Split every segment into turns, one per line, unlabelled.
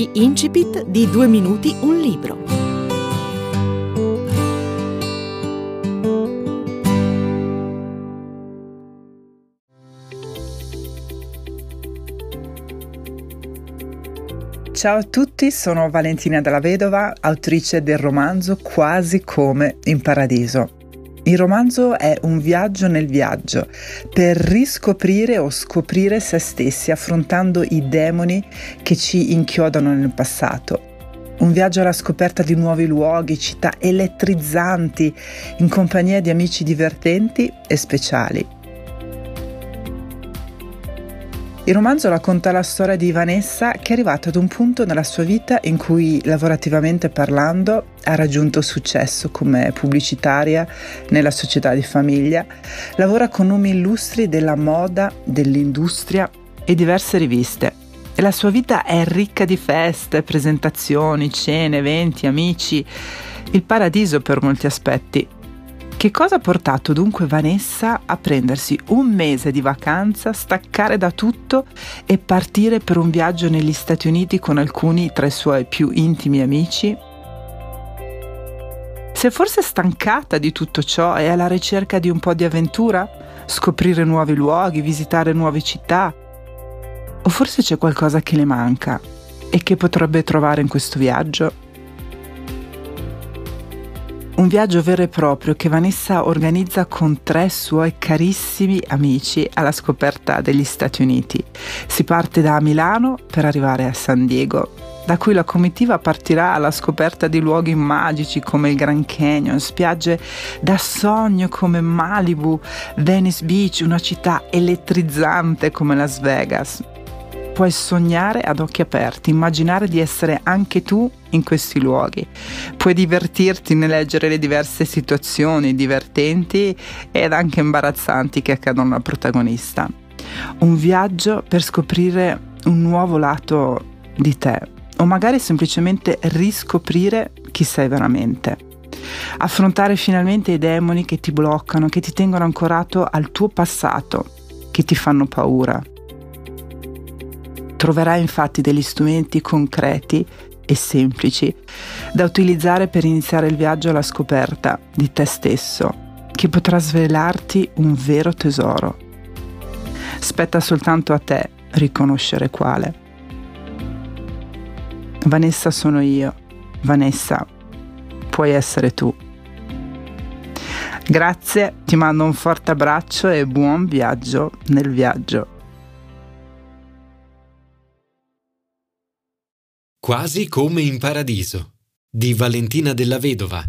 Gli incipit di Due minuti un libro.
Ciao a tutti, sono Valentina della Vedova, autrice del romanzo Quasi come in paradiso. Il romanzo è un viaggio nel viaggio per riscoprire o scoprire se stessi affrontando i demoni che ci inchiodano nel passato. Un viaggio alla scoperta di nuovi luoghi, città elettrizzanti, in compagnia di amici divertenti e speciali. Il romanzo racconta la storia di Vanessa che è arrivata ad un punto nella sua vita in cui, lavorativamente parlando, ha raggiunto successo come pubblicitaria nella società di famiglia, lavora con nomi illustri della moda, dell'industria e diverse riviste. E la sua vita è ricca di feste, presentazioni, cene, eventi, amici, il paradiso per molti aspetti, che cosa ha portato dunque Vanessa a prendersi un mese di vacanza, staccare da tutto e partire per un viaggio negli Stati Uniti con alcuni tra i suoi più intimi amici? Si è forse stancata di tutto ciò e alla ricerca di un po' di avventura? Scoprire nuovi luoghi, visitare nuove città? O forse c'è qualcosa che le manca e che potrebbe trovare in questo viaggio? Un viaggio vero e proprio che Vanessa organizza con tre suoi carissimi amici alla scoperta degli Stati Uniti. Si parte da Milano per arrivare a San Diego, da cui la comitiva partirà alla scoperta di luoghi magici come il Grand Canyon, spiagge da sogno come Malibu, Venice Beach, una città elettrizzante come Las Vegas puoi sognare ad occhi aperti, immaginare di essere anche tu in questi luoghi. Puoi divertirti nel leggere le diverse situazioni divertenti ed anche imbarazzanti che accadono al protagonista. Un viaggio per scoprire un nuovo lato di te o magari semplicemente riscoprire chi sei veramente. Affrontare finalmente i demoni che ti bloccano, che ti tengono ancorato al tuo passato, che ti fanno paura Troverai infatti degli strumenti concreti e semplici da utilizzare per iniziare il viaggio alla scoperta di te stesso, che potrà svelarti un vero tesoro. Spetta soltanto a te riconoscere quale. Vanessa sono io, Vanessa puoi essere tu. Grazie, ti mando un forte abbraccio e buon viaggio nel viaggio.
Quasi come in paradiso di Valentina della Vedova.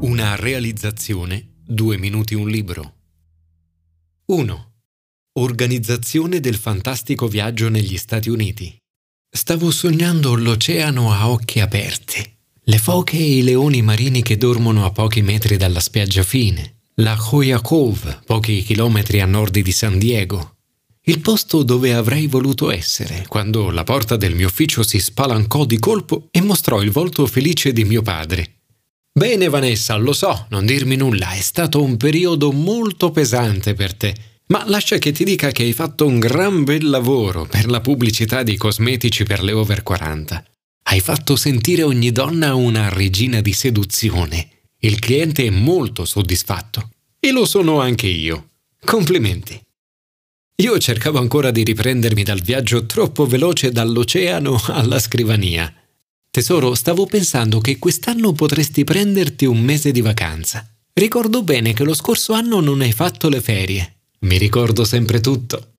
Una realizzazione, due minuti un libro. 1. Organizzazione del fantastico viaggio negli Stati Uniti. Stavo sognando l'oceano a occhi aperti le foche e i leoni marini che dormono a pochi metri dalla spiaggia fine, la Hoya Cove, pochi chilometri a nord di San Diego, il posto dove avrei voluto essere quando la porta del mio ufficio si spalancò di colpo e mostrò il volto felice di mio padre. Bene Vanessa, lo so, non dirmi nulla, è stato un periodo molto pesante per te, ma lascia che ti dica che hai fatto un gran bel lavoro per la pubblicità di cosmetici per le over 40. Hai fatto sentire ogni donna una regina di seduzione. Il cliente è molto soddisfatto. E lo sono anche io. Complimenti. Io cercavo ancora di riprendermi dal viaggio troppo veloce dall'oceano alla scrivania. Tesoro, stavo pensando che quest'anno potresti prenderti un mese di vacanza. Ricordo bene che lo scorso anno non hai fatto le ferie. Mi ricordo sempre tutto.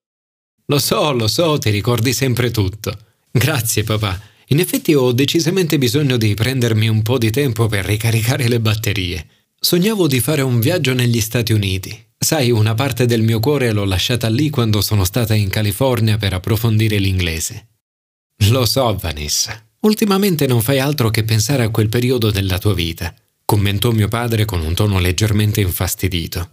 Lo so, lo so, ti ricordi sempre tutto. Grazie, papà. In effetti ho decisamente bisogno di prendermi un po' di tempo per ricaricare le batterie. Sognavo di fare un viaggio negli Stati Uniti. Sai, una parte del mio cuore l'ho lasciata lì quando sono stata in California per approfondire l'inglese. Lo so, Vanessa. Ultimamente non fai altro che pensare a quel periodo della tua vita, commentò mio padre con un tono leggermente infastidito.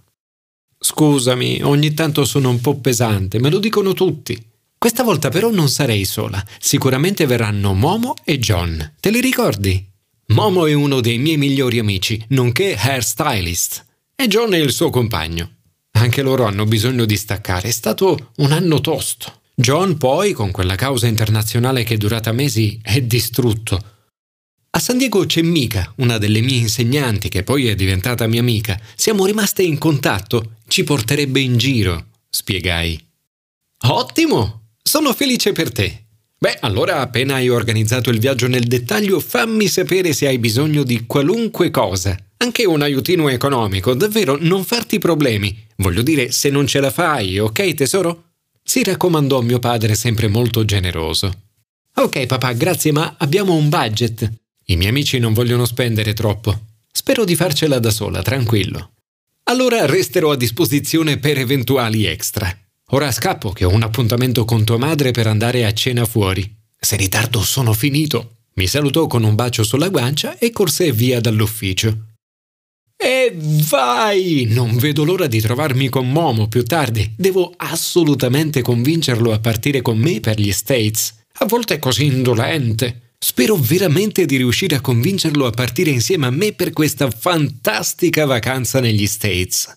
Scusami, ogni tanto sono un po' pesante, me lo dicono tutti. Questa volta però non sarei sola. Sicuramente verranno Momo e John. Te li ricordi? Momo è uno dei miei migliori amici, nonché hairstylist, e John è il suo compagno. Anche loro hanno bisogno di staccare, è stato un anno tosto. John poi, con quella causa internazionale che è durata mesi, è distrutto. A San Diego c'è Mika, una delle mie insegnanti, che poi è diventata mia amica. Siamo rimaste in contatto, ci porterebbe in giro, spiegai. Ottimo! Sono felice per te. Beh, allora appena hai organizzato il viaggio nel dettaglio, fammi sapere se hai bisogno di qualunque cosa. Anche un aiutino economico, davvero, non farti problemi. Voglio dire, se non ce la fai, ok tesoro? Si raccomandò mio padre sempre molto generoso. Ok papà, grazie, ma abbiamo un budget. I miei amici non vogliono spendere troppo. Spero di farcela da sola, tranquillo. Allora resterò a disposizione per eventuali extra. Ora scappo che ho un appuntamento con tua madre per andare a cena fuori. Se ritardo sono finito. Mi salutò con un bacio sulla guancia e corse via dall'ufficio. E vai! Non vedo l'ora di trovarmi con Momo più tardi. Devo assolutamente convincerlo a partire con me per gli States. A volte è così indolente. Spero veramente di riuscire a convincerlo a partire insieme a me per questa fantastica vacanza negli States.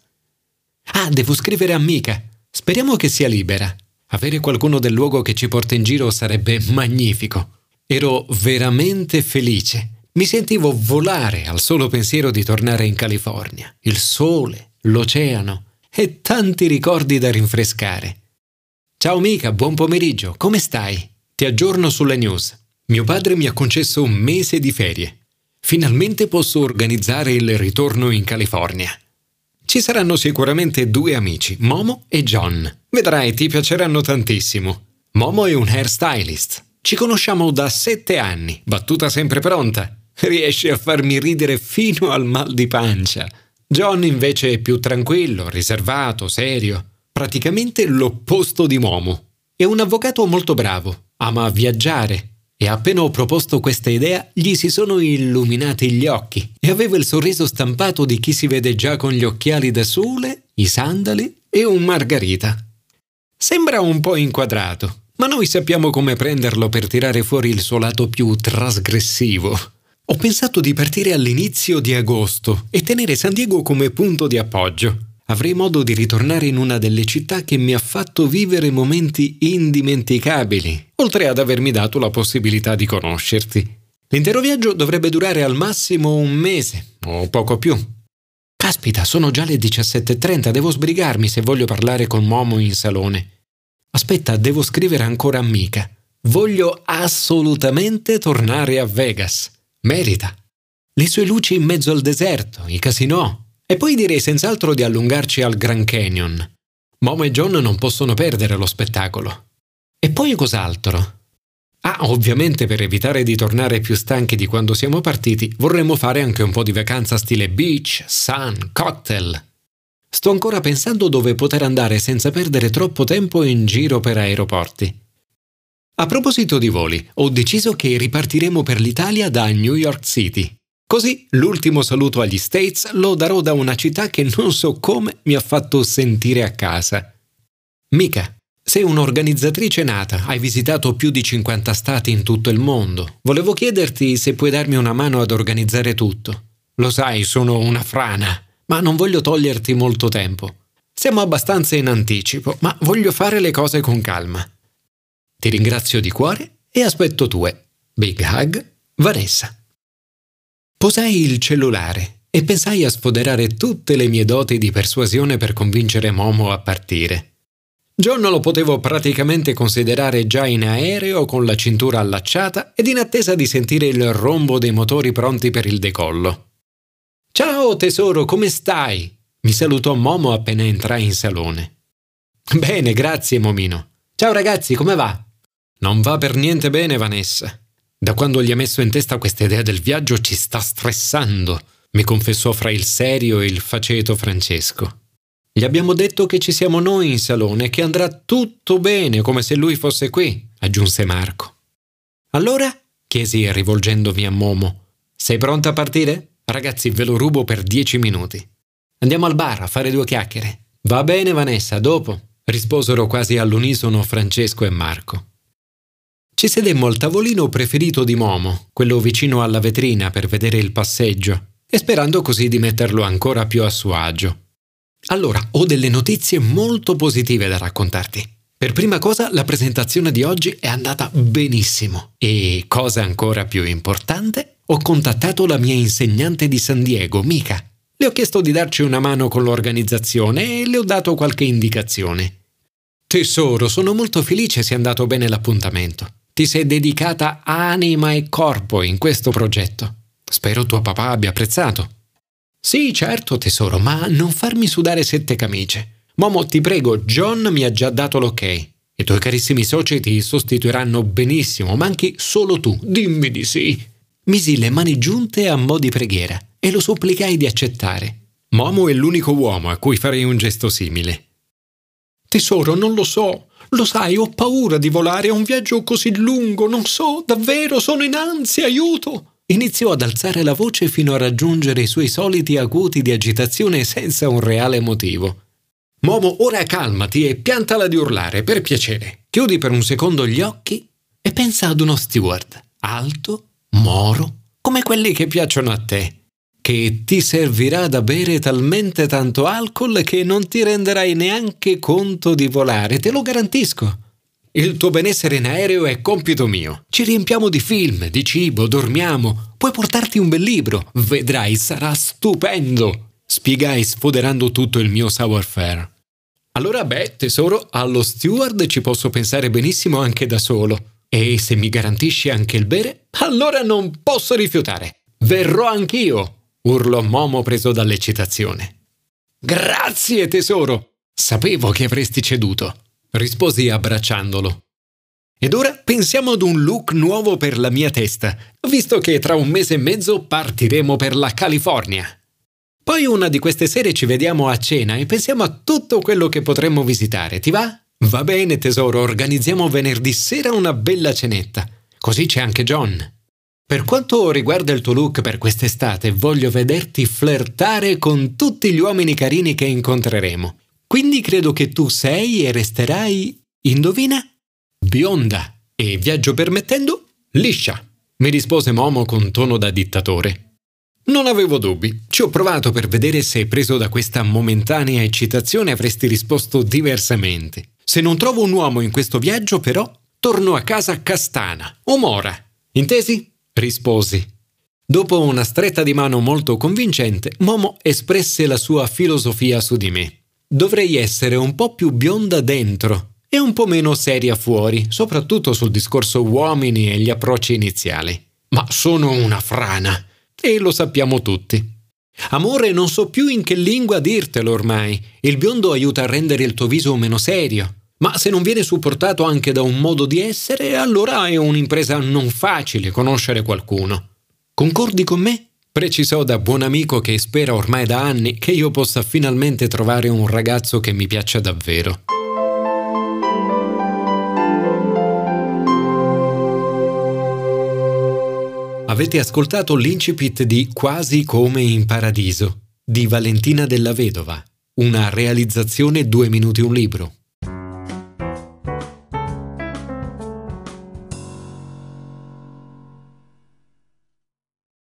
Ah, devo scrivere a Mika. Speriamo che sia libera. Avere qualcuno del luogo che ci porta in giro sarebbe magnifico. Ero veramente felice. Mi sentivo volare al solo pensiero di tornare in California. Il sole, l'oceano e tanti ricordi da rinfrescare. Ciao amica, buon pomeriggio, come stai? Ti aggiorno sulle news. Mio padre mi ha concesso un mese di ferie. Finalmente posso organizzare il ritorno in California. Ci saranno sicuramente due amici, Momo e John. Vedrai, ti piaceranno tantissimo. Momo è un hairstylist. Ci conosciamo da sette anni, battuta sempre pronta. Riesce a farmi ridere fino al mal di pancia. John invece è più tranquillo, riservato, serio. Praticamente l'opposto di Momo. È un avvocato molto bravo, ama viaggiare e appena ho proposto questa idea gli si sono illuminati gli occhi e aveva il sorriso stampato di chi si vede già con gli occhiali da sole, i sandali e un margarita. Sembra un po' inquadrato, ma noi sappiamo come prenderlo per tirare fuori il suo lato più trasgressivo. Ho pensato di partire all'inizio di agosto e tenere San Diego come punto di appoggio avrei modo di ritornare in una delle città che mi ha fatto vivere momenti indimenticabili, oltre ad avermi dato la possibilità di conoscerti. L'intero viaggio dovrebbe durare al massimo un mese, o poco più. Caspita, sono già le 17.30, devo sbrigarmi se voglio parlare con Momo in salone. Aspetta, devo scrivere ancora a Mica. Voglio assolutamente tornare a Vegas. Merita. Le sue luci in mezzo al deserto, i casinò, e poi direi senz'altro di allungarci al Grand Canyon. Momo e John non possono perdere lo spettacolo. E poi cos'altro? Ah, ovviamente per evitare di tornare più stanchi di quando siamo partiti, vorremmo fare anche un po' di vacanza stile beach, sun, cocktail. Sto ancora pensando dove poter andare senza perdere troppo tempo in giro per aeroporti. A proposito di voli, ho deciso che ripartiremo per l'Italia da New York City. Così l'ultimo saluto agli States lo darò da una città che non so come mi ha fatto sentire a casa. Mika, sei un'organizzatrice nata, hai visitato più di 50 stati in tutto il mondo. Volevo chiederti se puoi darmi una mano ad organizzare tutto. Lo sai, sono una frana, ma non voglio toglierti molto tempo. Siamo abbastanza in anticipo, ma voglio fare le cose con calma. Ti ringrazio di cuore e aspetto tue. Big hug, Vanessa. Posai il cellulare e pensai a sfoderare tutte le mie doti di persuasione per convincere Momo a partire. John lo potevo praticamente considerare già in aereo con la cintura allacciata ed in attesa di sentire il rombo dei motori pronti per il decollo. Ciao tesoro, come stai? mi salutò Momo appena entrai in salone. Bene, grazie, Momino. Ciao ragazzi, come va? Non va per niente bene, Vanessa. Da quando gli ha messo in testa questa idea del viaggio ci sta stressando, mi confessò fra il serio e il faceto Francesco. Gli abbiamo detto che ci siamo noi in salone che andrà tutto bene come se lui fosse qui, aggiunse Marco. Allora? chiesi rivolgendomi a Momo. Sei pronta a partire? Ragazzi, ve lo rubo per dieci minuti. Andiamo al bar a fare due chiacchiere. Va bene, Vanessa, dopo, risposero quasi all'unisono Francesco e Marco. Ci sedemmo al tavolino preferito di Momo, quello vicino alla vetrina per vedere il passeggio, e sperando così di metterlo ancora più a suo agio. Allora, ho delle notizie molto positive da raccontarti. Per prima cosa, la presentazione di oggi è andata benissimo e, cosa ancora più importante, ho contattato la mia insegnante di San Diego, Mika. Le ho chiesto di darci una mano con l'organizzazione e le ho dato qualche indicazione. Tesoro, sono molto felice sia andato bene l'appuntamento. Ti sei dedicata anima e corpo in questo progetto. Spero tuo papà abbia apprezzato. Sì, certo, tesoro, ma non farmi sudare sette camicie. Momo, ti prego, John mi ha già dato l'ok. I tuoi carissimi soci ti sostituiranno benissimo, manchi solo tu. Dimmi di sì. Misi le mani giunte a mo' di preghiera e lo supplicai di accettare. Momo è l'unico uomo a cui farei un gesto simile. Tesoro, non lo so. Lo sai, ho paura di volare a un viaggio così lungo, non so, davvero, sono in ansia, aiuto! Iniziò ad alzare la voce fino a raggiungere i suoi soliti acuti di agitazione senza un reale motivo. Momo, ora calmati e piantala di urlare, per piacere. Chiudi per un secondo gli occhi e pensa ad uno steward, alto, moro, come quelli che piacciono a te che ti servirà da bere talmente tanto alcol che non ti renderai neanche conto di volare, te lo garantisco. Il tuo benessere in aereo è compito mio. Ci riempiamo di film, di cibo, dormiamo. Puoi portarti un bel libro. Vedrai, sarà stupendo. Spiegai sfoderando tutto il mio sour fare. Allora, beh, tesoro, allo steward ci posso pensare benissimo anche da solo. E se mi garantisci anche il bere, allora non posso rifiutare. Verrò anch'io urlò Momo preso dall'eccitazione. Grazie, tesoro! Sapevo che avresti ceduto, risposi abbracciandolo. Ed ora pensiamo ad un look nuovo per la mia testa, visto che tra un mese e mezzo partiremo per la California. Poi una di queste sere ci vediamo a cena e pensiamo a tutto quello che potremmo visitare, ti va? Va bene, tesoro, organizziamo venerdì sera una bella cenetta. Così c'è anche John. Per quanto riguarda il tuo look per quest'estate, voglio vederti flirtare con tutti gli uomini carini che incontreremo. Quindi credo che tu sei e resterai, indovina, bionda e, viaggio permettendo, liscia, mi rispose Momo con tono da dittatore. Non avevo dubbi. Ci ho provato per vedere se, preso da questa momentanea eccitazione, avresti risposto diversamente. Se non trovo un uomo in questo viaggio, però, torno a casa castana o. Intesi? Risposi. Dopo una stretta di mano molto convincente, Momo espresse la sua filosofia su di me. Dovrei essere un po' più bionda dentro e un po' meno seria fuori, soprattutto sul discorso uomini e gli approcci iniziali. Ma sono una frana, e lo sappiamo tutti. Amore, non so più in che lingua dirtelo ormai. Il biondo aiuta a rendere il tuo viso meno serio, ma se non viene supportato anche da un modo di essere, allora è un'impresa non facile conoscere qualcuno. Concordi con me? Precisò da buon amico che spera ormai da anni che io possa finalmente trovare un ragazzo che mi piaccia davvero. Avete ascoltato l'incipit di Quasi come in paradiso di Valentina della Vedova, una realizzazione due minuti un libro